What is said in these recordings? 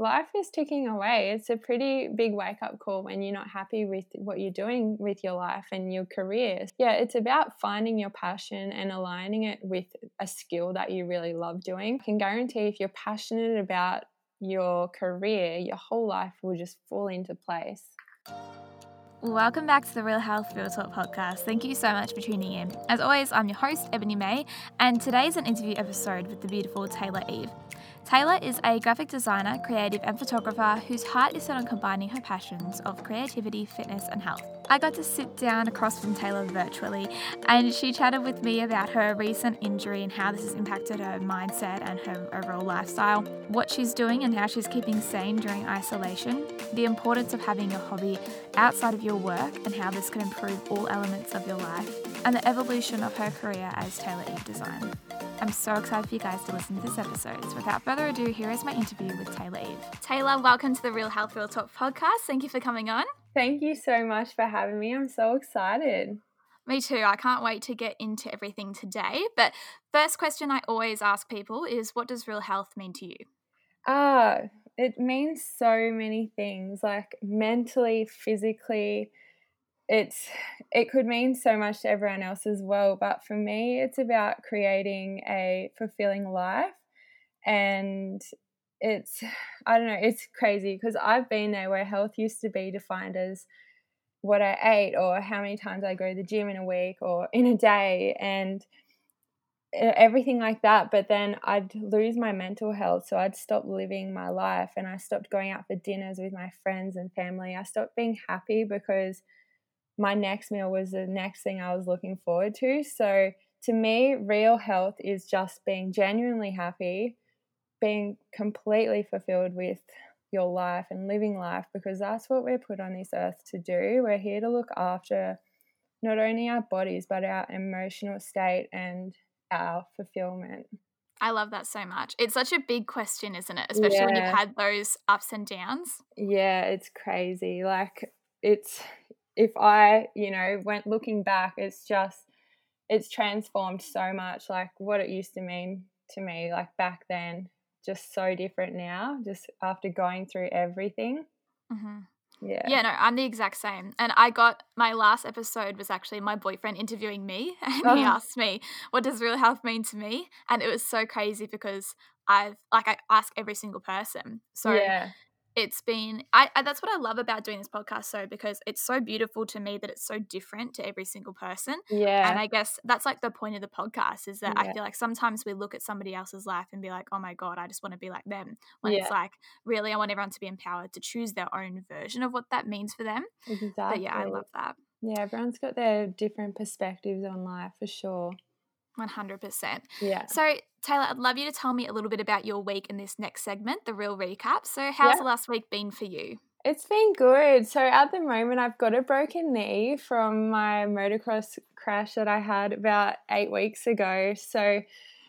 life is ticking away. It's a pretty big wake up call when you're not happy with what you're doing with your life and your career. Yeah, it's about finding your passion and aligning it with a skill that you really love doing. I can guarantee if you're passionate about your career, your whole life will just fall into place. Welcome back to the Real Health Real Talk podcast. Thank you so much for tuning in. As always, I'm your host, Ebony May, and today's an interview episode with the beautiful Taylor Eve. Taylor is a graphic designer, creative, and photographer whose heart is set on combining her passions of creativity, fitness, and health. I got to sit down across from Taylor virtually, and she chatted with me about her recent injury and how this has impacted her mindset and her overall lifestyle, what she's doing and how she's keeping sane during isolation, the importance of having a hobby outside of your work and how this can improve all elements of your life, and the evolution of her career as Taylor Eve Design. I'm so excited for you guys to listen to this episode. So without further ado, here is my interview with Taylor Eve. Taylor, welcome to the Real Health Real Talk podcast. Thank you for coming on. Thank you so much for having me. I'm so excited. Me too. I can't wait to get into everything today. But first question I always ask people is what does real health mean to you? Ah, uh, it means so many things like mentally, physically, it's it could mean so much to everyone else as well but for me it's about creating a fulfilling life and it's i don't know it's crazy because i've been there where health used to be defined as what i ate or how many times i go to the gym in a week or in a day and everything like that but then i'd lose my mental health so i'd stop living my life and i stopped going out for dinners with my friends and family i stopped being happy because my next meal was the next thing I was looking forward to. So to me, real health is just being genuinely happy, being completely fulfilled with your life and living life because that's what we're put on this earth to do. We're here to look after not only our bodies, but our emotional state and our fulfillment. I love that so much. It's such a big question, isn't it? Especially yeah. when you've had those ups and downs. Yeah, it's crazy. Like, it's if I, you know, went looking back, it's just, it's transformed so much. Like what it used to mean to me, like back then, just so different now, just after going through everything. Mm-hmm. Yeah. Yeah, no, I'm the exact same. And I got my last episode was actually my boyfriend interviewing me and oh. he asked me, What does real health mean to me? And it was so crazy because I've like I ask every single person. So yeah it's been I, I, that's what i love about doing this podcast so because it's so beautiful to me that it's so different to every single person yeah and i guess that's like the point of the podcast is that yeah. i feel like sometimes we look at somebody else's life and be like oh my god i just want to be like them when yeah. it's like really i want everyone to be empowered to choose their own version of what that means for them exactly. but yeah i love that yeah everyone's got their different perspectives on life for sure 100%. Yeah. So, Taylor, I'd love you to tell me a little bit about your week in this next segment, the real recap. So, how's yeah. the last week been for you? It's been good. So, at the moment, I've got a broken knee from my motocross crash that I had about eight weeks ago. So,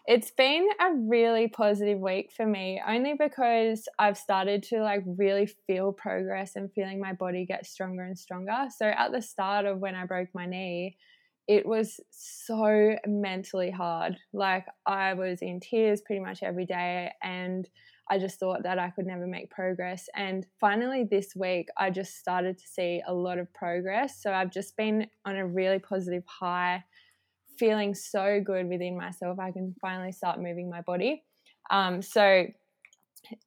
it's been a really positive week for me, only because I've started to like really feel progress and feeling my body get stronger and stronger. So, at the start of when I broke my knee, it was so mentally hard. Like I was in tears pretty much every day and I just thought that I could never make progress. And finally, this week, I just started to see a lot of progress. So I've just been on a really positive high, feeling so good within myself. I can finally start moving my body. Um, so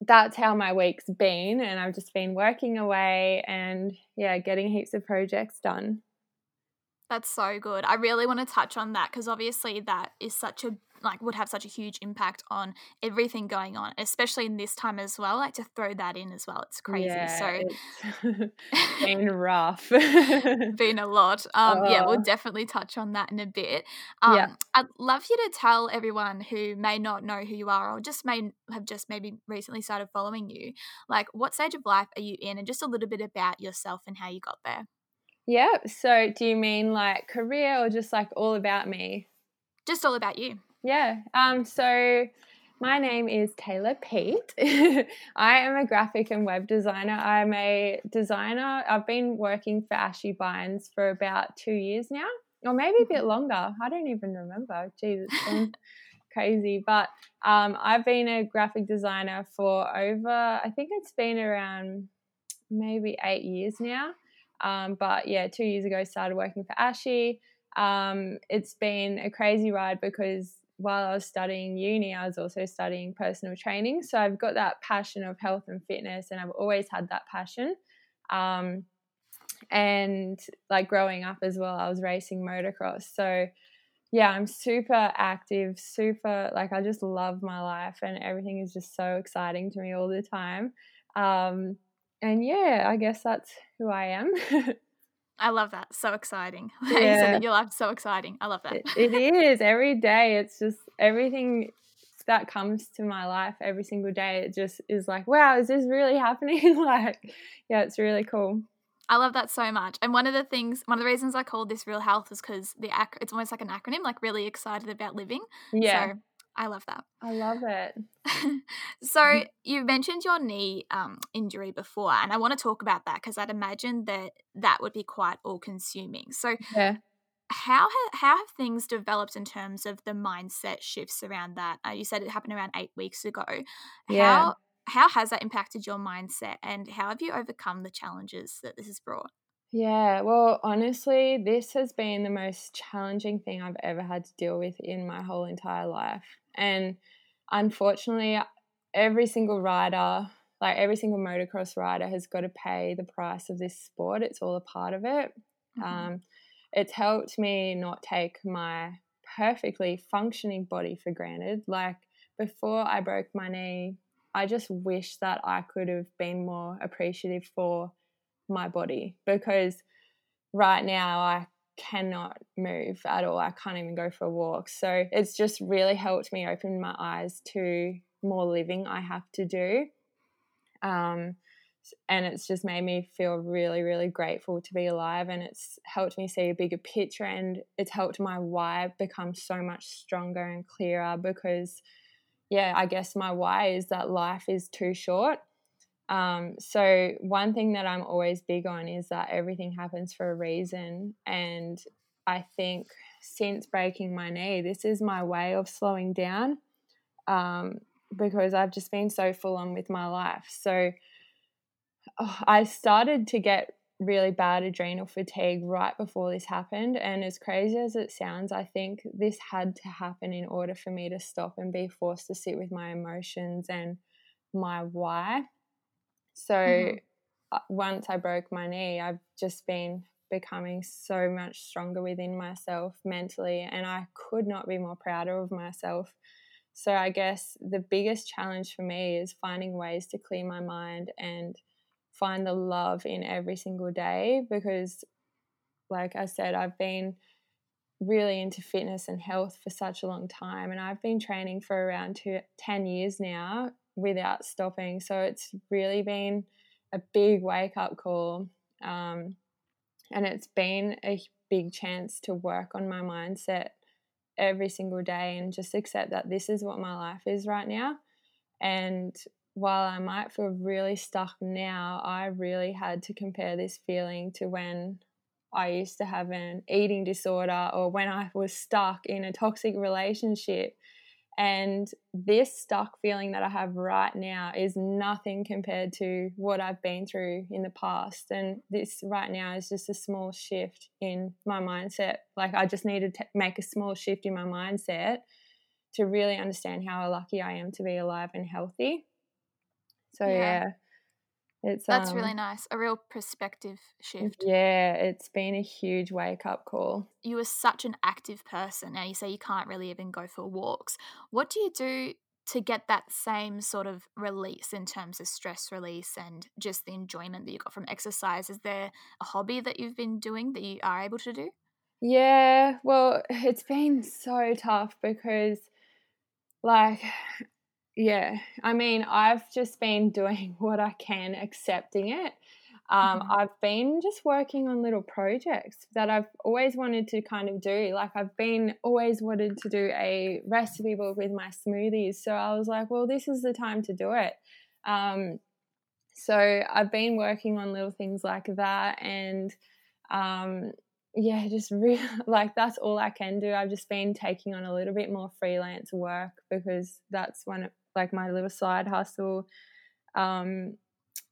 that's how my week's been. And I've just been working away and, yeah, getting heaps of projects done. That's so good. I really want to touch on that because obviously that is such a like would have such a huge impact on everything going on, especially in this time as well. Like to throw that in as well, it's crazy. Yeah, so it's been rough, been a lot. Um, oh. Yeah, we'll definitely touch on that in a bit. Um, yeah. I'd love you to tell everyone who may not know who you are, or just may have just maybe recently started following you, like what stage of life are you in, and just a little bit about yourself and how you got there. Yeah. So do you mean like career or just like all about me? Just all about you. Yeah. Um, so my name is Taylor Pete. I am a graphic and web designer. I'm a designer. I've been working for Ashy Bines for about two years now, or maybe a bit mm-hmm. longer. I don't even remember. Geez, it's been crazy. But um, I've been a graphic designer for over, I think it's been around maybe eight years now. Um, but yeah, two years ago, started working for Ashy. Um, it's been a crazy ride because while I was studying uni, I was also studying personal training. So I've got that passion of health and fitness, and I've always had that passion. Um, and like growing up as well, I was racing motocross. So yeah, I'm super active, super like I just love my life, and everything is just so exciting to me all the time. Um, and yeah, I guess that's who I am. I love that. So exciting. Yeah. your life so exciting. I love that. it, it is. Every day it's just everything that comes to my life every single day. It just is like, wow, is this really happening? like, yeah, it's really cool. I love that so much. And one of the things, one of the reasons I called this Real Health is because the ac- it's almost like an acronym, like really excited about living. Yeah. So I love that. I love it. so mm-hmm. you mentioned your knee um, injury before, and I want to talk about that because I'd imagine that that would be quite all-consuming. So yeah. How ha- how have things developed in terms of the mindset shifts around that? Uh, you said it happened around eight weeks ago. Yeah. How how has that impacted your mindset, and how have you overcome the challenges that this has brought? Yeah, well, honestly, this has been the most challenging thing I've ever had to deal with in my whole entire life. And unfortunately, every single rider, like every single motocross rider, has got to pay the price of this sport. It's all a part of it. Mm-hmm. Um, it's helped me not take my perfectly functioning body for granted. Like before I broke my knee, I just wish that I could have been more appreciative for my body because right now I cannot move at all. I can't even go for a walk. So it's just really helped me open my eyes to more living I have to do. Um, and it's just made me feel really, really grateful to be alive. And it's helped me see a bigger picture and it's helped my why become so much stronger and clearer because, yeah, I guess my why is that life is too short um, so, one thing that I'm always big on is that everything happens for a reason. And I think since breaking my knee, this is my way of slowing down um, because I've just been so full on with my life. So, oh, I started to get really bad adrenal fatigue right before this happened. And as crazy as it sounds, I think this had to happen in order for me to stop and be forced to sit with my emotions and my why. So mm-hmm. Uh, once I broke my knee, I've just been becoming so much stronger within myself mentally, and I could not be more prouder of myself. So I guess the biggest challenge for me is finding ways to clear my mind and find the love in every single day because like I said, I've been really into fitness and health for such a long time and I've been training for around two, 10 years now without stopping. So it's really been a big wake up call. Um, and it's been a big chance to work on my mindset every single day and just accept that this is what my life is right now. And while I might feel really stuck now, I really had to compare this feeling to when I used to have an eating disorder or when I was stuck in a toxic relationship and this stuck feeling that I have right now is nothing compared to what I've been through in the past. And this right now is just a small shift in my mindset. Like, I just need to make a small shift in my mindset to really understand how lucky I am to be alive and healthy. So, yeah. yeah it's That's um, really nice. A real perspective shift. Yeah, it's been a huge wake up call. You are such an active person. Now you say you can't really even go for walks. What do you do to get that same sort of release in terms of stress release and just the enjoyment that you got from exercise? Is there a hobby that you've been doing that you are able to do? Yeah, well, it's been so tough because like yeah, I mean, I've just been doing what I can, accepting it. Um, mm-hmm. I've been just working on little projects that I've always wanted to kind of do. Like, I've been always wanted to do a recipe book with my smoothies. So I was like, well, this is the time to do it. Um, so I've been working on little things like that. And um, yeah, just really like that's all I can do. I've just been taking on a little bit more freelance work because that's one like my little side hustle. Um,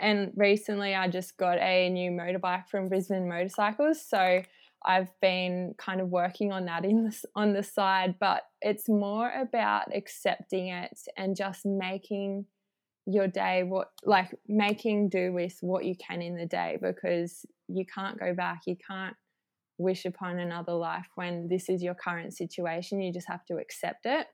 and recently I just got a new motorbike from Brisbane Motorcycles, so I've been kind of working on that in this on the side. But it's more about accepting it and just making your day what like making do with what you can in the day because you can't go back you can't wish upon another life when this is your current situation. You just have to accept it.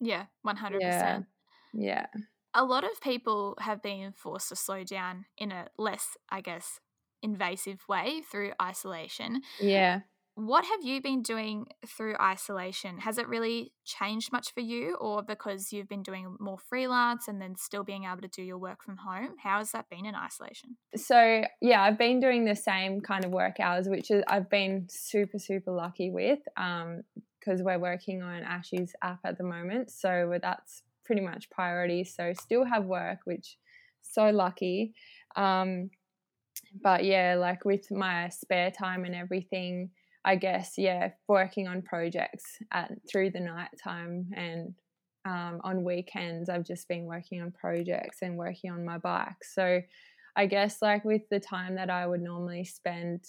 Yeah, 100%. Yeah. yeah. A lot of people have been forced to slow down in a less, I guess, invasive way through isolation. Yeah what have you been doing through isolation? Has it really changed much for you, or because you've been doing more freelance and then still being able to do your work from home? How has that been in isolation? So, yeah, I've been doing the same kind of work hours, which is, I've been super, super lucky with because um, we're working on Ashy's app at the moment. So, that's pretty much priority. So, still have work, which so lucky. Um, but yeah, like with my spare time and everything, I guess, yeah, working on projects at through the night time and um, on weekends, I've just been working on projects and working on my bike. So I guess, like with the time that I would normally spend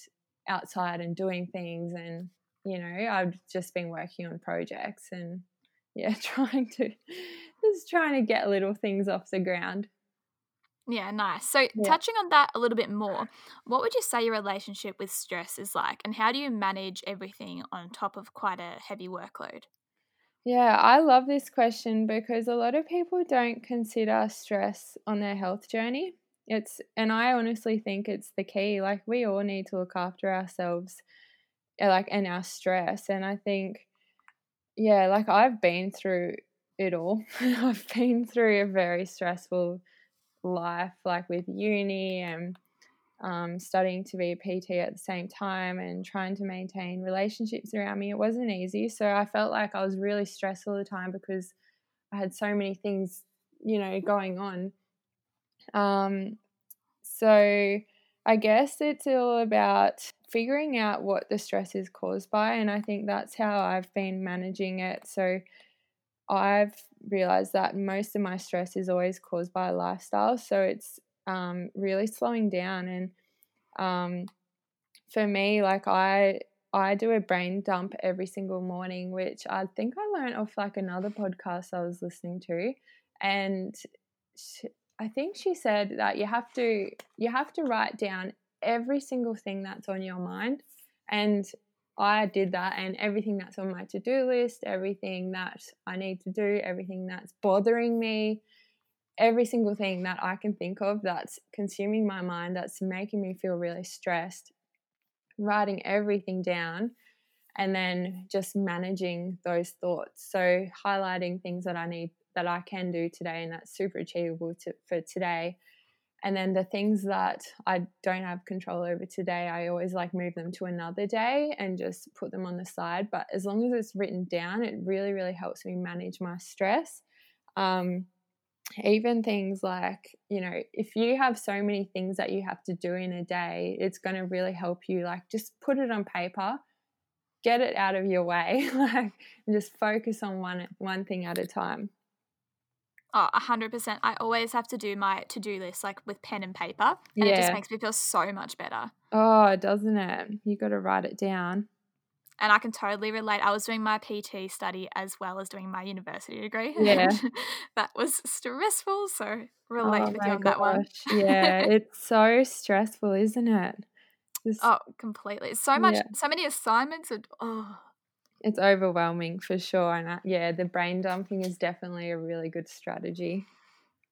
outside and doing things, and you know, I've just been working on projects and yeah, trying to just trying to get little things off the ground. Yeah, nice. So, yeah. touching on that a little bit more, what would you say your relationship with stress is like, and how do you manage everything on top of quite a heavy workload? Yeah, I love this question because a lot of people don't consider stress on their health journey. It's and I honestly think it's the key. Like we all need to look after ourselves eh, like and our stress and I think yeah, like I've been through it all. I've been through a very stressful life, like with uni and um, studying to be a PT at the same time and trying to maintain relationships around me. It wasn't easy. So I felt like I was really stressed all the time because I had so many things, you know, going on. Um, so I guess it's all about figuring out what the stress is caused by. And I think that's how I've been managing it. So I've realized that most of my stress is always caused by lifestyle. So it's um, really slowing down. And um, for me, like I, I do a brain dump every single morning, which I think I learned off like another podcast I was listening to, and she, I think she said that you have to you have to write down every single thing that's on your mind, and I did that, and everything that's on my to do list, everything that I need to do, everything that's bothering me, every single thing that I can think of that's consuming my mind, that's making me feel really stressed, writing everything down, and then just managing those thoughts. So, highlighting things that I need that I can do today, and that's super achievable to, for today and then the things that I don't have control over today, I always like move them to another day and just put them on the side. But as long as it's written down, it really, really helps me manage my stress. Um, even things like, you know, if you have so many things that you have to do in a day, it's going to really help you. Like, just put it on paper, get it out of your way, like, and just focus on one one thing at a time. Oh, 100%. I always have to do my to do list like with pen and paper. And yeah. it just makes me feel so much better. Oh, doesn't it? You got to write it down. And I can totally relate. I was doing my PT study as well as doing my university degree. Yeah. that was stressful. So relate oh with you on gosh. that one. yeah. It's so stressful, isn't it? Just, oh, completely. So much, yeah. so many assignments. And, oh, it's overwhelming for sure. And uh, yeah, the brain dumping is definitely a really good strategy.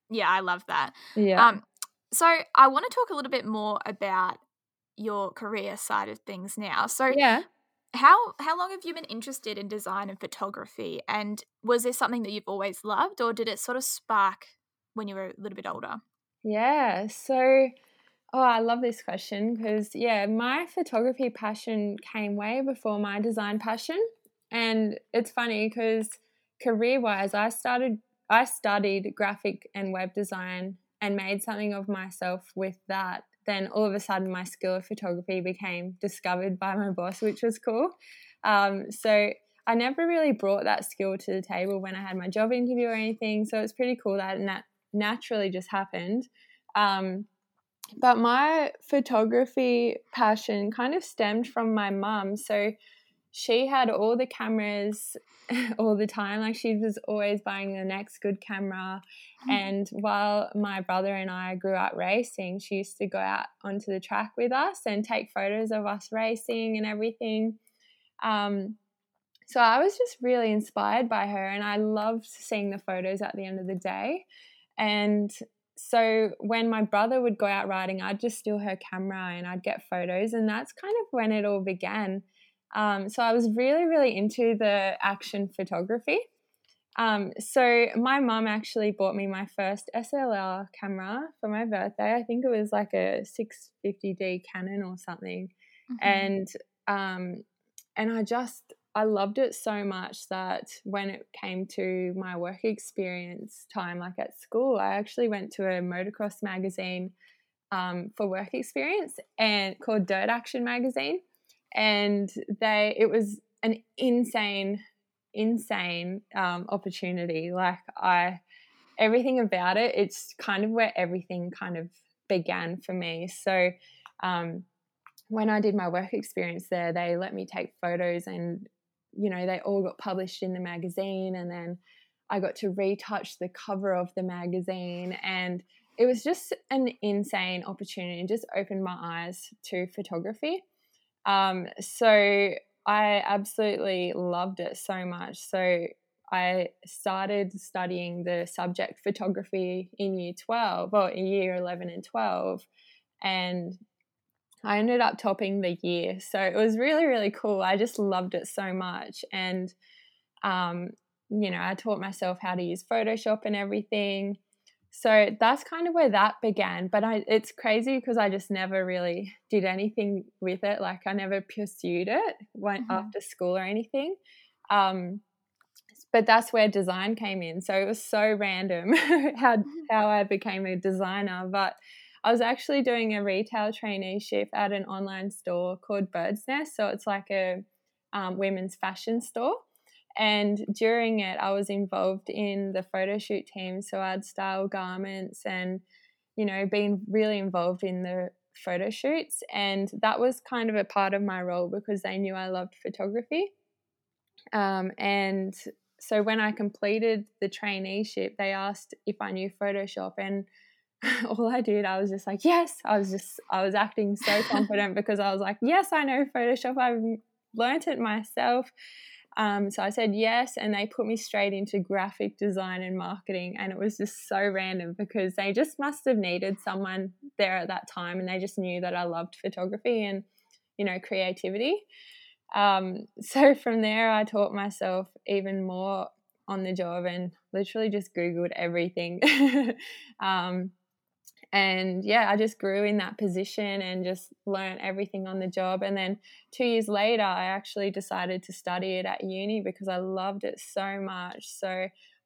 Yeah, I love that. Yeah. Um, so I want to talk a little bit more about your career side of things now. So yeah. How how long have you been interested in design and photography? And was this something that you've always loved, or did it sort of spark when you were a little bit older? Yeah. So Oh, I love this question because, yeah, my photography passion came way before my design passion. And it's funny because career wise, I started, I studied graphic and web design and made something of myself with that then all of a sudden my skill of photography became discovered by my boss, which was cool. Um, so I never really brought that skill to the table when I had my job interview or anything. So it's pretty cool that that naturally just happened. Um, but my photography passion kind of stemmed from my mum. So she had all the cameras all the time. Like she was always buying the next good camera. Mm-hmm. And while my brother and I grew up racing, she used to go out onto the track with us and take photos of us racing and everything. Um, so I was just really inspired by her and I loved seeing the photos at the end of the day. And so when my brother would go out riding, I'd just steal her camera and I'd get photos. And that's kind of when it all began. Um, so I was really, really into the action photography. Um, so my mum actually bought me my first SLR camera for my birthday. I think it was like a 650D Canon or something. Mm-hmm. And um, and I just I loved it so much that when it came to my work experience time, like at school, I actually went to a motocross magazine um, for work experience and called Dirt Action Magazine, and they it was an insane, insane um, opportunity. Like I, everything about it, it's kind of where everything kind of began for me. So. Um, when I did my work experience there, they let me take photos and you know, they all got published in the magazine and then I got to retouch the cover of the magazine and it was just an insane opportunity and just opened my eyes to photography. Um, so I absolutely loved it so much. So I started studying the subject photography in year 12, or in year 11 and 12. And I ended up topping the year. So it was really, really cool. I just loved it so much. And, um, you know, I taught myself how to use Photoshop and everything. So that's kind of where that began. But I, it's crazy because I just never really did anything with it. Like I never pursued it went mm-hmm. after school or anything. Um, but that's where design came in. So it was so random how mm-hmm. how I became a designer. But I was actually doing a retail traineeship at an online store called Birdsnest. So it's like a um, women's fashion store. And during it, I was involved in the photo shoot team. So I'd style garments and, you know, being really involved in the photo shoots. And that was kind of a part of my role because they knew I loved photography. Um, and so when I completed the traineeship, they asked if I knew Photoshop. And all I did, I was just like, yes. I was just, I was acting so confident because I was like, yes, I know Photoshop. I've learned it myself. Um, so I said yes, and they put me straight into graphic design and marketing. And it was just so random because they just must have needed someone there at that time, and they just knew that I loved photography and, you know, creativity. Um, so from there, I taught myself even more on the job and literally just Googled everything. um, and yeah i just grew in that position and just learned everything on the job and then two years later i actually decided to study it at uni because i loved it so much so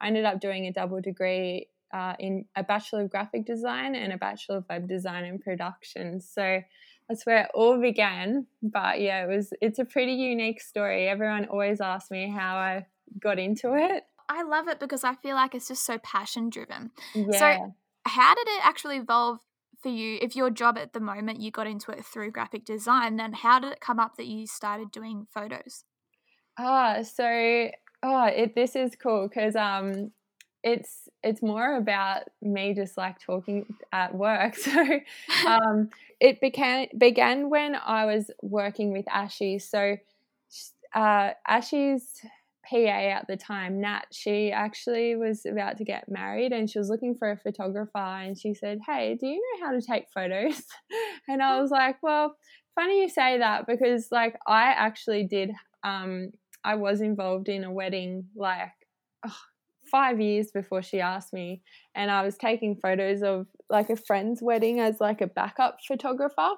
i ended up doing a double degree uh, in a bachelor of graphic design and a bachelor of web design and production so that's where it all began but yeah it was it's a pretty unique story everyone always asks me how i got into it I love it because I feel like it's just so passion driven. Yeah. So how did it actually evolve for you? If your job at the moment you got into it through graphic design, then how did it come up that you started doing photos? Ah, so oh, it this is cool because um, it's it's more about me just like talking at work. So um, it began began when I was working with Ashy. So uh, Ashy's PA at the time, Nat, she actually was about to get married and she was looking for a photographer and she said, Hey, do you know how to take photos? And I was like, Well, funny you say that because like I actually did um I was involved in a wedding like oh, five years before she asked me and I was taking photos of like a friend's wedding as like a backup photographer.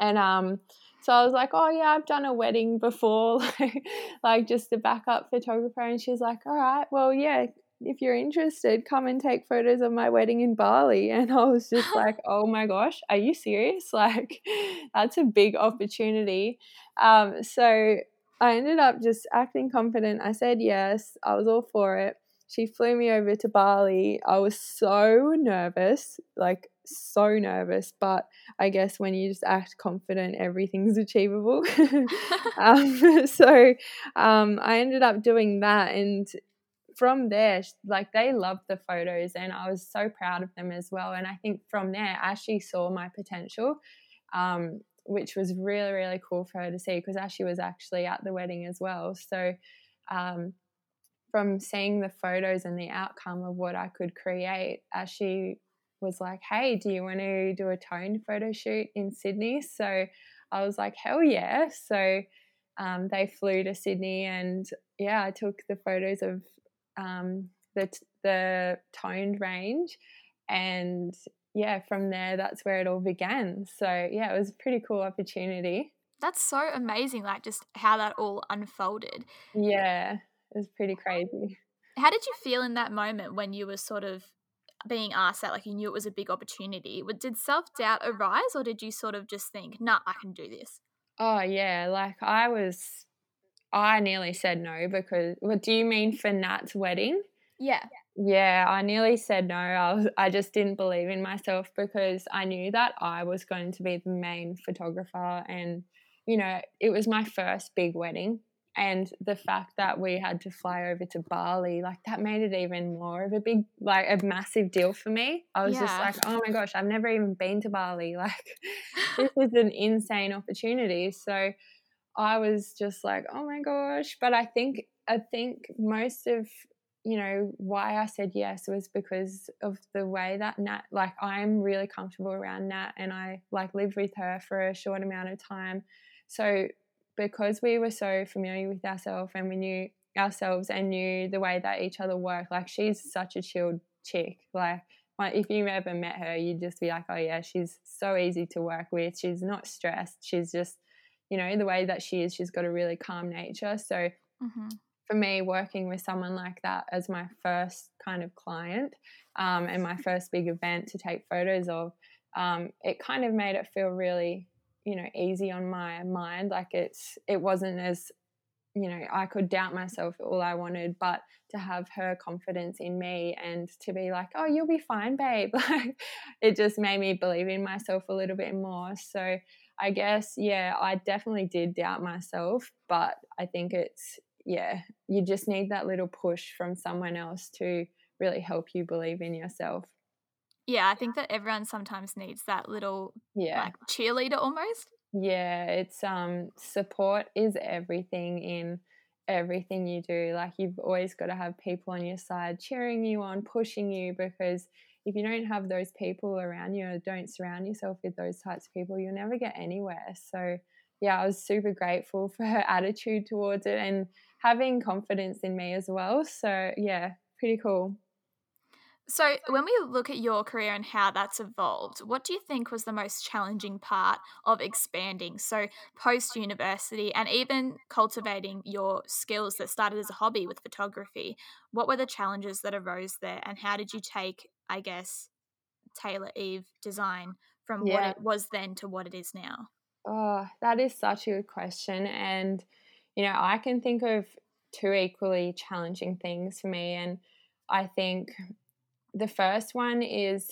And um so I was like, oh yeah, I've done a wedding before, like, just a backup photographer. And she's like, all right, well, yeah, if you're interested, come and take photos of my wedding in Bali. And I was just like, oh my gosh, are you serious? Like, that's a big opportunity. Um, so I ended up just acting confident. I said yes, I was all for it. She flew me over to Bali. I was so nervous, like so nervous, but I guess when you just act confident, everything's achievable. um, so um, I ended up doing that, and from there, like they loved the photos, and I was so proud of them as well. And I think from there, Ashy saw my potential. Um, which was really really cool for her to see because Ashy was actually at the wedding as well. So um, from seeing the photos and the outcome of what I could create, Ashy was like, "Hey, do you want to do a toned photo shoot in Sydney?" So I was like, "Hell yeah!" So um, they flew to Sydney, and yeah, I took the photos of um, the the toned range, and yeah, from there, that's where it all began. So yeah, it was a pretty cool opportunity. That's so amazing, like just how that all unfolded. Yeah, it was pretty crazy. How did you feel in that moment when you were sort of being asked that, like you knew it was a big opportunity? Did self doubt arise, or did you sort of just think, "Nah, I can do this"? Oh yeah, like I was, I nearly said no because. What do you mean for Nat's wedding? Yeah. Yeah, I nearly said no. I, was, I just didn't believe in myself because I knew that I was going to be the main photographer. And, you know, it was my first big wedding. And the fact that we had to fly over to Bali, like that made it even more of a big, like a massive deal for me. I was yeah. just like, oh my gosh, I've never even been to Bali. Like, this is an insane opportunity. So I was just like, oh my gosh. But I think, I think most of you know, why I said yes was because of the way that Nat, like, I'm really comfortable around Nat and I like lived with her for a short amount of time. So, because we were so familiar with ourselves and we knew ourselves and knew the way that each other worked, like, she's such a chilled chick. Like, if you ever met her, you'd just be like, oh, yeah, she's so easy to work with. She's not stressed. She's just, you know, the way that she is, she's got a really calm nature. So, mm-hmm for me, working with someone like that as my first kind of client um, and my first big event to take photos of, um, it kind of made it feel really, you know, easy on my mind. Like it's, it wasn't as, you know, I could doubt myself all I wanted, but to have her confidence in me and to be like, oh, you'll be fine, babe. Like it just made me believe in myself a little bit more. So I guess, yeah, I definitely did doubt myself, but I think it's yeah, you just need that little push from someone else to really help you believe in yourself. Yeah, I think that everyone sometimes needs that little yeah. like cheerleader almost. Yeah, it's um support is everything in everything you do. Like you've always got to have people on your side cheering you on, pushing you because if you don't have those people around you or don't surround yourself with those types of people, you'll never get anywhere. So yeah, I was super grateful for her attitude towards it and having confidence in me as well. So, yeah, pretty cool. So, when we look at your career and how that's evolved, what do you think was the most challenging part of expanding? So, post university and even cultivating your skills that started as a hobby with photography, what were the challenges that arose there, and how did you take, I guess, Taylor Eve design from yeah. what it was then to what it is now? Oh, that is such a good question. And you know, I can think of two equally challenging things for me. And I think the first one is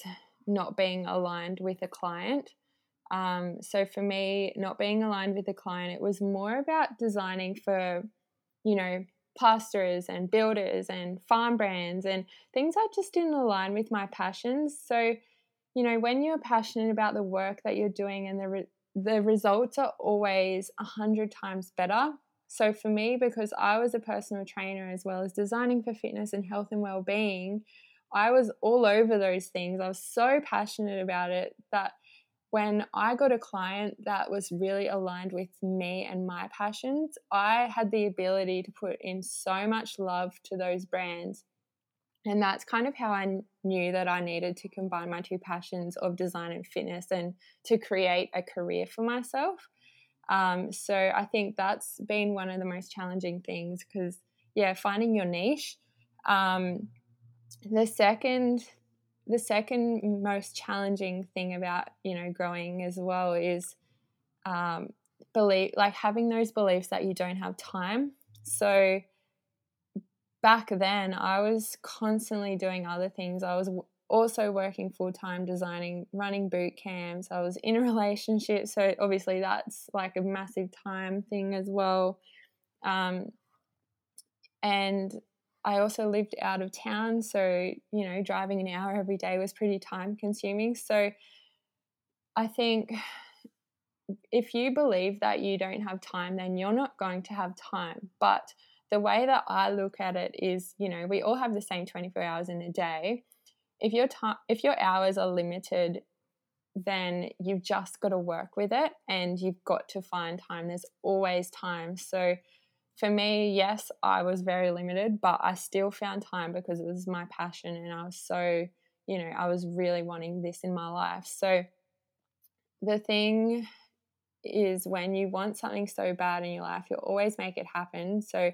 not being aligned with a client. Um, so for me, not being aligned with a client, it was more about designing for, you know, pastors and builders and farm brands and things that just didn't align with my passions. So, you know, when you're passionate about the work that you're doing and the re- the results are always a hundred times better so for me, because I was a personal trainer as well as designing for fitness and health and well-being, I was all over those things. I was so passionate about it that when I got a client that was really aligned with me and my passions, I had the ability to put in so much love to those brands. And that's kind of how I knew that I needed to combine my two passions of design and fitness and to create a career for myself. Um, so I think that's been one of the most challenging things because, yeah, finding your niche. Um, the second the second most challenging thing about you know growing as well is um, believe like having those beliefs that you don't have time. So back then i was constantly doing other things. I was also working full-time designing running boot camps. I was in a relationship so obviously that's like a massive time thing as well. Um, and I also lived out of town, so you know, driving an hour every day was pretty time consuming. So I think if you believe that you don't have time, then you're not going to have time. But the way that I look at it is, you know, we all have the same 24 hours in a day. If your time if your hours are limited, then you've just got to work with it and you've got to find time. There's always time. So for me, yes, I was very limited, but I still found time because it was my passion and I was so, you know, I was really wanting this in my life. So the thing is when you want something so bad in your life, you'll always make it happen. So,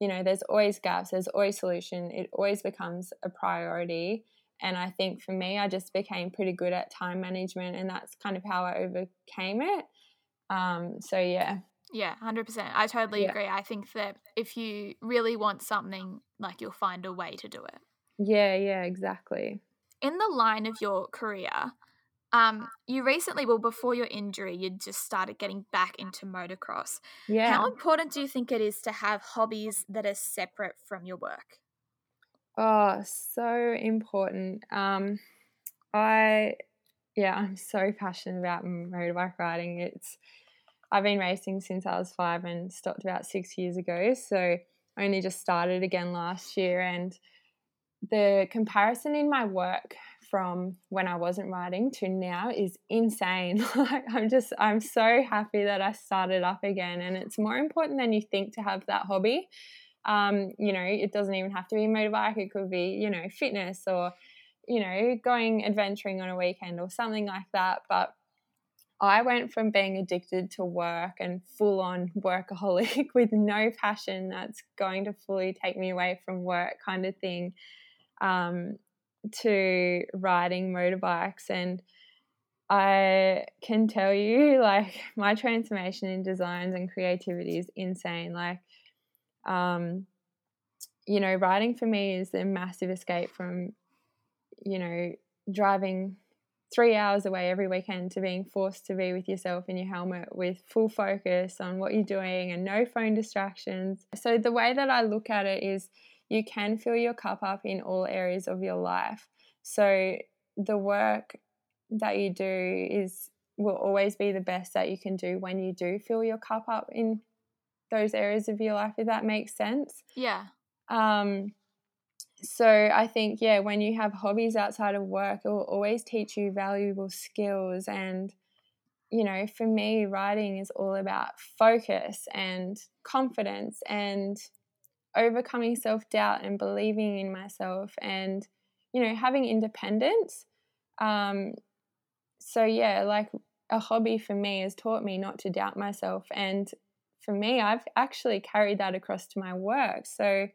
you know, there's always gaps, there's always solution. It always becomes a priority. And I think for me, I just became pretty good at time management, and that's kind of how I overcame it. Um, so yeah, yeah, 100%. I totally yeah. agree. I think that if you really want something, like you'll find a way to do it. Yeah, yeah, exactly. In the line of your career, um, you recently, well, before your injury, you just started getting back into motocross. Yeah. How important do you think it is to have hobbies that are separate from your work? Oh, so important. Um, I, yeah, I'm so passionate about motorbike riding. It's I've been racing since I was five and stopped about six years ago. So I only just started again last year. And the comparison in my work from when I wasn't riding to now is insane. Like I'm just I'm so happy that I started up again and it's more important than you think to have that hobby. Um, you know, it doesn't even have to be a motorbike, it could be, you know, fitness or, you know, going adventuring on a weekend or something like that. But I went from being addicted to work and full on workaholic with no passion that's going to fully take me away from work kind of thing um, to riding motorbikes. And I can tell you, like, my transformation in designs and creativity is insane. Like, um, you know, riding for me is a massive escape from, you know, driving three hours away every weekend to being forced to be with yourself in your helmet with full focus on what you're doing and no phone distractions. So, the way that I look at it is you can fill your cup up in all areas of your life. So, the work that you do is will always be the best that you can do when you do fill your cup up in those areas of your life if that makes sense yeah um so I think, yeah, when you have hobbies outside of work, it will always teach you valuable skills. And, you know, for me, writing is all about focus and confidence and overcoming self doubt and believing in myself and, you know, having independence. Um, so, yeah, like a hobby for me has taught me not to doubt myself. And for me, I've actually carried that across to my work. So,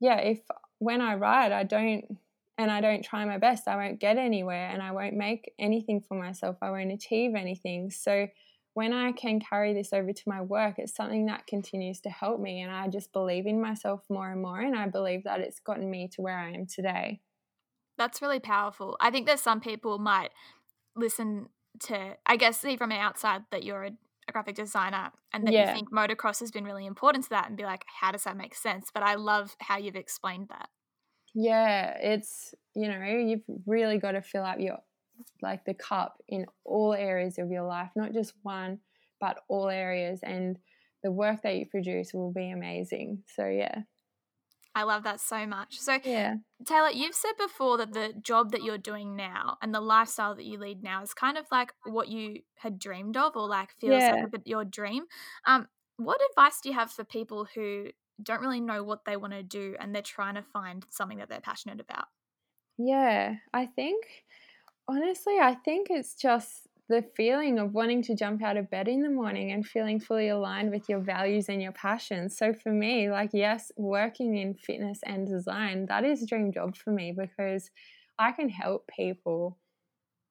yeah, if when I ride, I don't and I don't try my best, I won't get anywhere and I won't make anything for myself. I won't achieve anything. So when I can carry this over to my work, it's something that continues to help me. And I just believe in myself more and more. And I believe that it's gotten me to where I am today. That's really powerful. I think that some people might listen to, I guess, see from an outside that you're a a graphic designer and that yeah. you think motocross has been really important to that and be like how does that make sense? But i love how you've explained that. Yeah it's you know you've really got to fill up your like the cup in all areas of your life not just one but all areas and the work that you produce will be amazing. So yeah I love that so much. So, yeah. Taylor, you've said before that the job that you're doing now and the lifestyle that you lead now is kind of like what you had dreamed of or like feels yeah. like a bit your dream. Um, what advice do you have for people who don't really know what they want to do and they're trying to find something that they're passionate about? Yeah, I think honestly, I think it's just the feeling of wanting to jump out of bed in the morning and feeling fully aligned with your values and your passions. So for me, like yes, working in fitness and design, that is a dream job for me because I can help people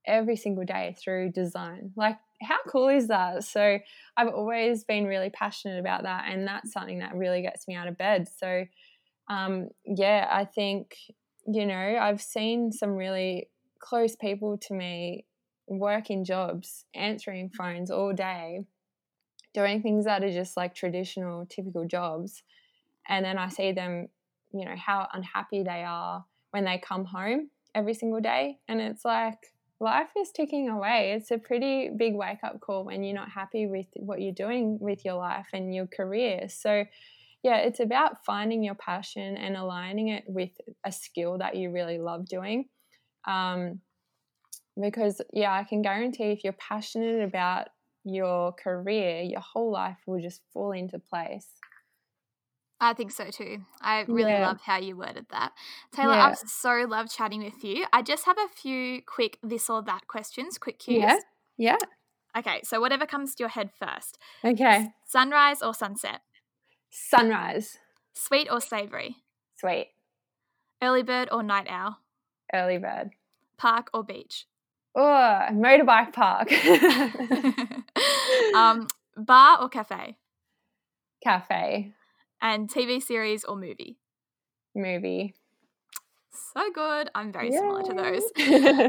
every single day through design. Like how cool is that? So I've always been really passionate about that and that's something that really gets me out of bed. So um, yeah, I think you know, I've seen some really close people to me work in jobs, answering phones all day, doing things that are just like traditional, typical jobs. And then I see them, you know, how unhappy they are when they come home every single day. And it's like, life is ticking away. It's a pretty big wake up call when you're not happy with what you're doing with your life and your career. So, yeah, it's about finding your passion and aligning it with a skill that you really love doing. Um, because, yeah, I can guarantee if you're passionate about your career, your whole life will just fall into place. I think so too. I really yeah. love how you worded that. Taylor, yeah. I've so loved chatting with you. I just have a few quick this or that questions, quick cues. Yeah. Yeah. Okay, so whatever comes to your head first. Okay. Sunrise or sunset? Sunrise. Sweet or savory? Sweet. Early bird or night owl? Early bird. Park or beach? Oh, motorbike park. um, bar or cafe? Cafe. And TV series or movie? Movie. So good. I'm very Yay. similar to those.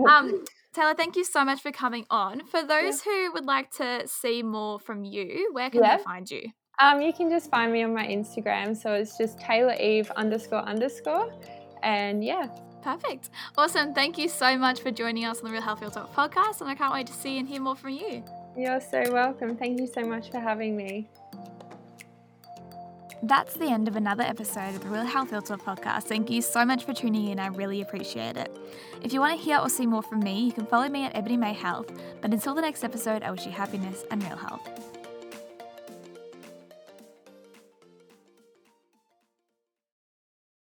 um, Taylor, thank you so much for coming on. For those yeah. who would like to see more from you, where can yeah. they find you? Um, you can just find me on my Instagram. So it's just Taylor Eve underscore underscore. And yeah. Perfect. Awesome. Thank you so much for joining us on the Real Health Real Talk podcast. And I can't wait to see and hear more from you. You're so welcome. Thank you so much for having me. That's the end of another episode of the Real Health Real Talk podcast. Thank you so much for tuning in. I really appreciate it. If you want to hear or see more from me, you can follow me at Ebony May Health. But until the next episode, I wish you happiness and real health.